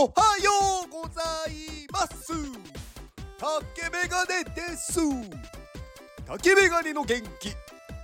おはようございます。竹メガネです。竹メガネの元気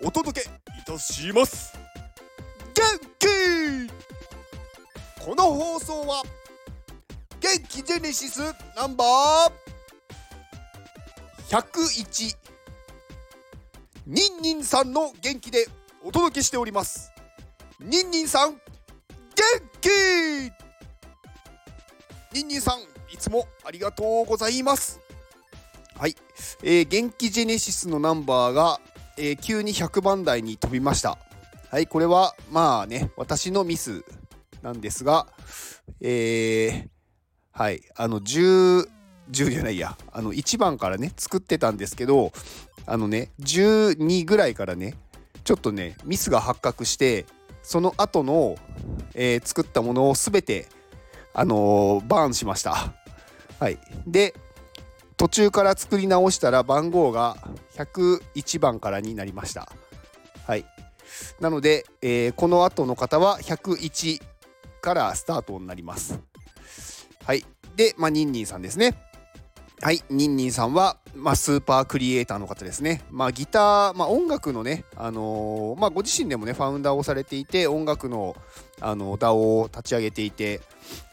お届けいたします。元気。この放送は元気ジェネシスナンバー101ニンニンさんの元気でお届けしております。ニンニンさん元気。ニンニンさんいつもありがとうございます。はい、えー、元気ジェネシスのナンバーが、えー、急に100番台に飛びました。はい。これはまあね私のミスなんですがえー、はい。あの10 10じゃないや。あの1番からね作ってたんですけどあのね12ぐらいからねちょっとねミスが発覚してその後の、えー、作ったものを全てあのー、バーンしました。はい、で途中から作り直したら番号が101番からになりました。はい、なので、えー、この後の方は101からスタートになります。はい、で、まあ、ニンニンさんですね。はい、ニンニンさんは、まあ、スーパークリエイターの方ですね。まあ、ギター、まあ、音楽のね、あのー、まあ、ご自身でもね、ファウンダーをされていて、音楽の、あの、DAO を立ち上げていて、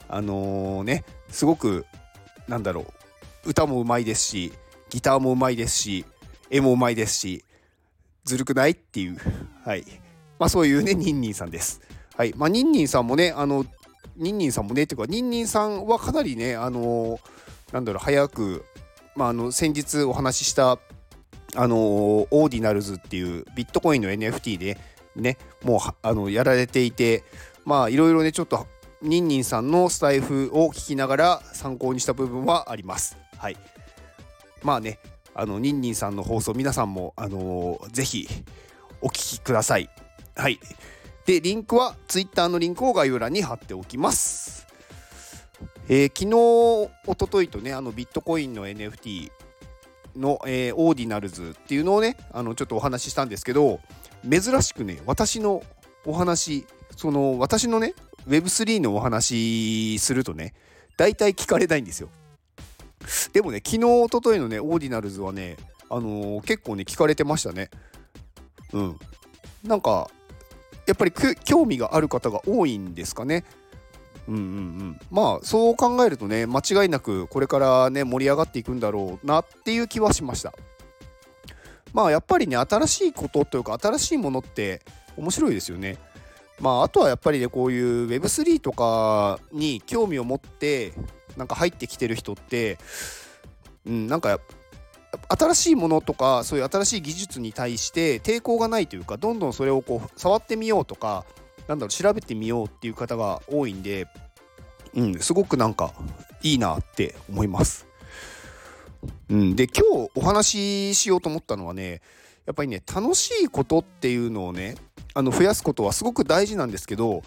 あのー、ね、すごく、なんだろう、歌もうまいですし、ギターもうまいですし、絵もうまいですし、ずるくないっていう、はい。まあ、そういうね、ニンニンさんです。はい。まあ、ニンニンさんもね、あの、ニンニンさんもね、っていうか、ニンニンさんはかなりね、あのー、なんだろう、早く、まあ、あの、先日お話しした、あのー、 Ordinals っていうビットコインの NFT でね、もう、あの、やられていて、まあ、いろいろね、ちょっとニンニンさんのスタエフを聞きながら参考にした部分はあります。はい。まあね、あの、ニンニンさんの放送、皆さんも、あのー、ぜひお聞きください。はい。で、リンクは Twitter のリンクを概要欄に貼っておきます。えー、昨日、おとといとね、あのビットコインの NFT の、えー、 Ordinals っていうのをね、あのちょっとお話ししたんですけど、珍しくね、私のお話、その私のね、Web3 のお話するとね、大体聞かれないんですよ。でもね、昨日、おとといのね、 Ordinals はね、あのー、結構ね、聞かれてましたね。うん。なんか、やっぱり興味がある方が多いんですかね。うんうんうん。まあ、そう考えるとね、間違いなくこれからね、盛り上がっていくんだろうなっていう気はしました。まあ、やっぱりね、新しいことというか、新しいものって面白いですよね。まあ、あとはやっぱりねこういう Web3 とかに興味を持ってなんか入ってきてる人って、うん、なんか新しいものとかそういう新しい技術に対して抵抗がないというかどんどんそれをこう触ってみようとかなんだろう調べてみようっていう方が多いんで、うん、すごくなんかいいなって思います。うん、で今日お話ししようと思ったのはねやっぱりね楽しいことっていうのをねあの増やすことはすごく大事なんですけど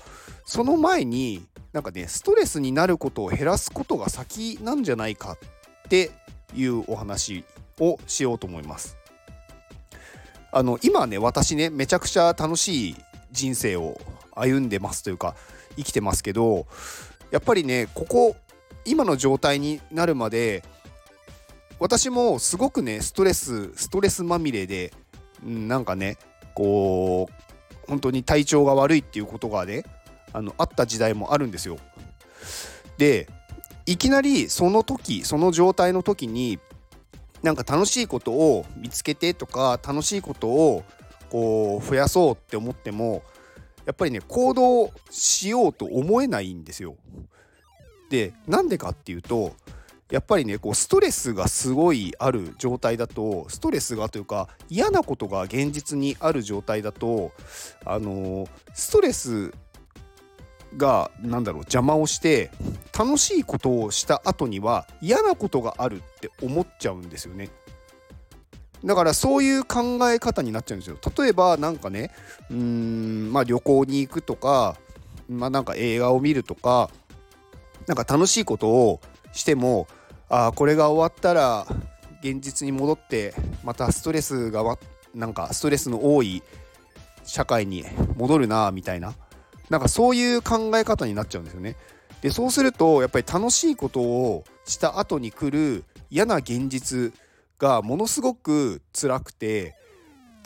その前になんかねストレスになることを減らすことが先なんじゃないかっていうお話をしようと思います。あの今ね私ねめちゃくちゃ楽しい人生を歩んでますというか生きてますけどやっぱりねここ今の状態になるまで私もすごくねストレスストレスまみれでなんかねこう本当に体調が悪いっていうことがねあのあった時代もあるんですよ。でいきなりその時その状態の時になんか楽しいことを見つけてとか楽しいことをこう増やそうって思ってもやっぱりね行動しようと思えないんですよ。でなんでかっていうとやっぱりねこうストレスがすごいある状態だとストレスがというか嫌なことが現実にある状態だとあのストレスが何だろう邪魔をして楽しいことをした後には嫌なことがあるって思っちゃうんですよね。だからそういう考え方になっちゃうんですよ。例えば何かねうーんまあ旅行に行くとかまあなんか映画を見るとかなんか楽しいことをしてもあこれが終わったら現実に戻ってまたストレスがなんかストレスの多い社会に戻るなみたいななんかそういう考え方になっちゃうんですよね。でそうするとやっぱり楽しいことをした後に来る嫌な現実がものすごく辛くて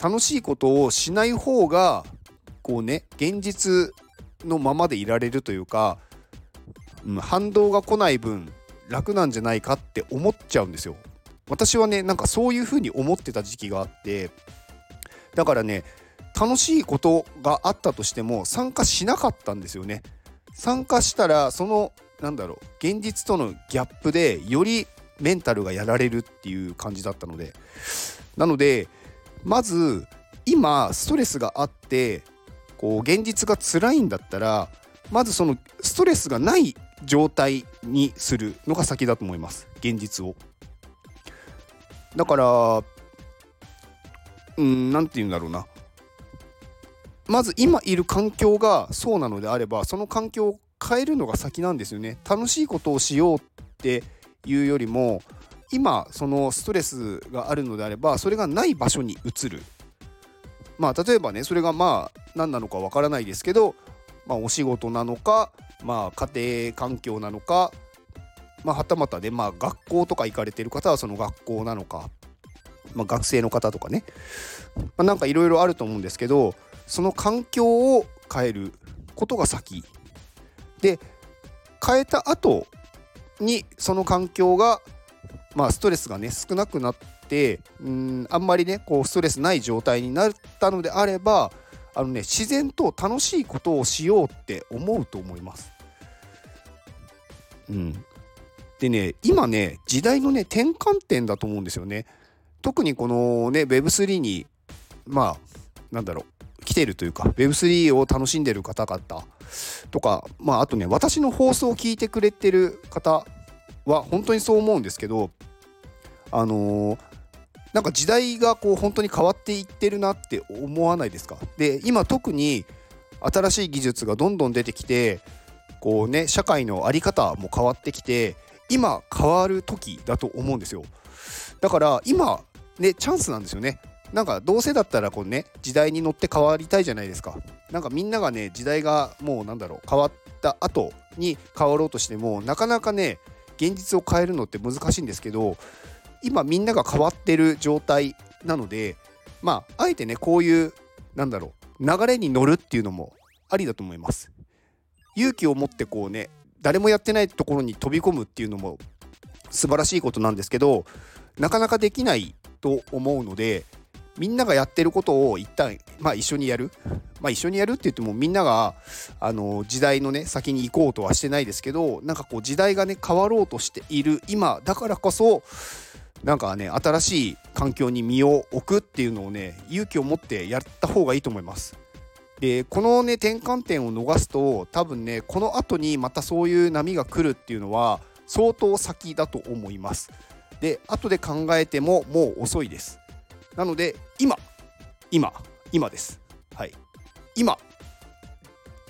楽しいことをしない方がこうね現実のままでいられるというか、うん、反動が来ない分楽なんじゃないかって思っちゃうんですよ。私はねなんかそういう風に思ってた時期があってだからね楽しいことがあったとしても参加しなかったんですよね。参加したらそのなんだろう現実とのギャップでよりメンタルがやられるっていう感じだったのでなのでまず今ストレスがあってこう現実が辛いんだったらまずそのストレスがない状態にするのが先だと思います。現実を。だからうん何て言うんだろうな。まず今いる環境がそうなのであればその環境を変えるのが先なんですよね。楽しいことをしようっていうよりも今そのストレスがあるのであればそれがない場所に移る。まあ例えばねそれがまあ何なのかわからないですけど、まあ、お仕事なのか、まあ、家庭環境なのか、まあ、はたまたね、まあ、学校とか行かれてる方はその学校なのか、まあ、学生の方とかね、まあ、なんかいろいろあると思うんですけどその環境を変えることが先。で変えた後にその環境がまあストレスがね少なくなってうんあんまりねこうストレスない状態になったのであればあのね自然と楽しいことをしようって思うと思います。うん、でね今ね時代のね転換点だと思うんですよね。特にこのね Web3 にまあなんだろう来てるというか Web3 を楽しんでる方々とかまああとね私の放送を聞いてくれてる方は本当にそう思うんですけどあのー、なんか時代がこう本当に変わっていってるなって思わないですか？で今特に新しい技術がどんどん出てきてこうね社会の在り方も変わってきて今変わる時だと思うんですよ。だから今ねチャンスなんですよね。なんかどうせだったらこうね時代に乗って変わりたいじゃないですか。なんかみんながね時代がもうなんだろう変わった後に変わろうとしてもなかなかね現実を変えるのって難しいんですけど今みんなが変わってる状態なのでまああえてねこういうなんだろう流れに乗るっていうのもありだと思います。勇気を持ってこうね誰もやってないところに飛び込むっていうのも素晴らしいことなんですけどなかなかできないと思うのでみんながやってることを一旦まあ一緒にやる。まあ一緒にやるって言ってもみんながあの時代のね先に行こうとはしてないですけどなんかこう時代がね変わろうとしている今だからこそなんかね新しい環境に身を置くっていうのをね勇気を持ってやった方がいいと思います。でこのね転換点を逃すと多分ねこの後にまたそういう波が来るっていうのは相当先だと思います。で後で考えてももう遅いです。なので今今今ですはい今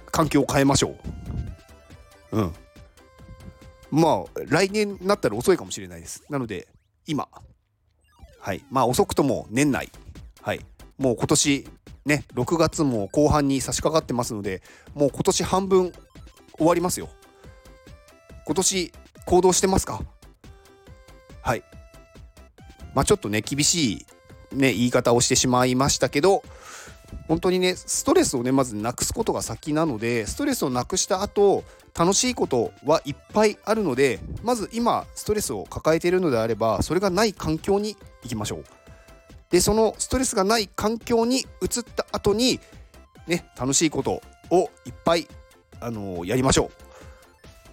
環境を変えましょううんまあ来年になったら遅いかもしれないですなので今。はい。まあ遅くとも年内。はい。もう今年ね6月も後半に差し掛かってますのでもう今年半分終わりますよ。今年行動してますか？はい。まあちょっとね厳しいね、言い方をしてしまいましたけど本当にねストレスをねまずなくすことが先なのでストレスをなくした後楽しいことはいっぱいあるのでまず今ストレスを抱えているのであればそれがない環境に行きましょう。でそのストレスがない環境に移った後にね楽しいことをいっぱいあのー、やりましょう。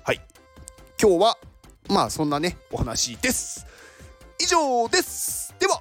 はい。今日はまあそんなねお話です。以上です。では。